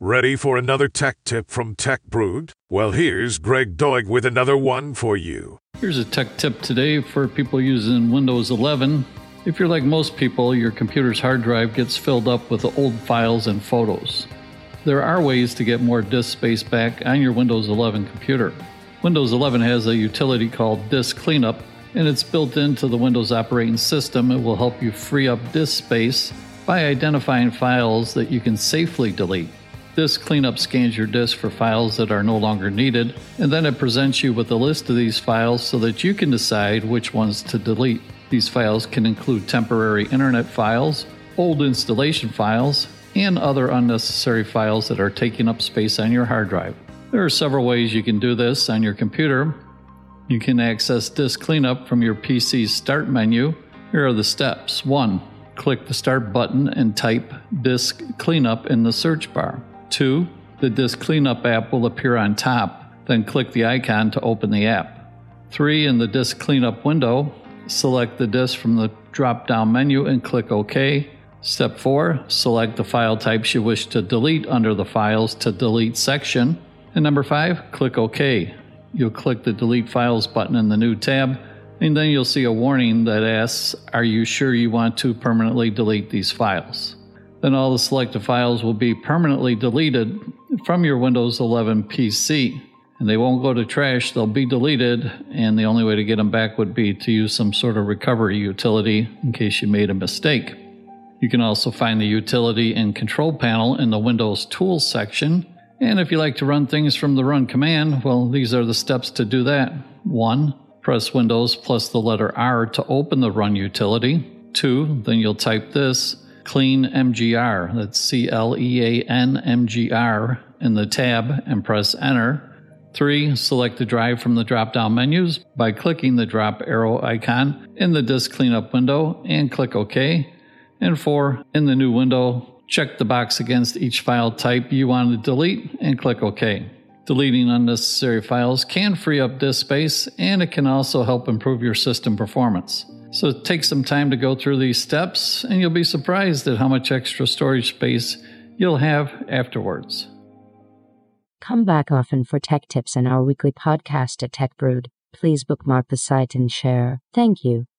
Ready for another tech tip from Tech Brewed? Well, here's Greg Doig with another one for you. Here's a tech tip today for people using Windows 11. If you're like most people, your computer's hard drive gets filled up with old files and photos. There are ways to get more disk space back on your Windows 11 computer. Windows 11 has a utility called Disk Cleanup, and it's built into the Windows operating system. It will help you free up disk space by identifying files that you can safely delete. Disk Cleanup scans your disk for files that are no longer needed, and then it presents you with a list of these files so that you can decide which ones to delete. These files can include temporary internet files, old installation files, and other unnecessary files that are taking up space on your hard drive. There are several ways you can do this on your computer. You can access Disk Cleanup from your PC's Start menu. Here are the steps. 1. Click the Start button and type Disk Cleanup in the search bar. 2. The Disk Cleanup app will appear on top, then click the icon to open the app. 3. In the Disk Cleanup window, select the disk from the drop down menu and click OK. Step 4. Select the file types you wish to delete under the Files to Delete section. And number 5. Click OK. You'll click the Delete Files button in the new tab, and then you'll see a warning that asks, Are you sure you want to permanently delete these files? Then all the selected files will be permanently deleted from your Windows 11 PC. And they won't go to trash, they'll be deleted, and the only way to get them back would be to use some sort of recovery utility in case you made a mistake. You can also find the utility and control panel in the Windows Tools section. And if you like to run things from the run command, well, these are the steps to do that. 1. Press Windows plus the letter R to open the run utility. 2. Then you'll type this clean MGR. That's C L E A N M G R in the tab and press enter. Three, select the drive from the drop down menus by clicking the drop arrow icon in the disk cleanup window and click OK. And four, in the new window, check the box against each file type you want to delete and click OK. Deleting unnecessary files can free up disk space and it can also help improve your system performance. So take some time to go through these steps, and you'll be surprised at how much extra storage space you'll have afterwards. Come back often for tech tips in our weekly podcast at Tech Brewed. Please bookmark the site and share. Thank you.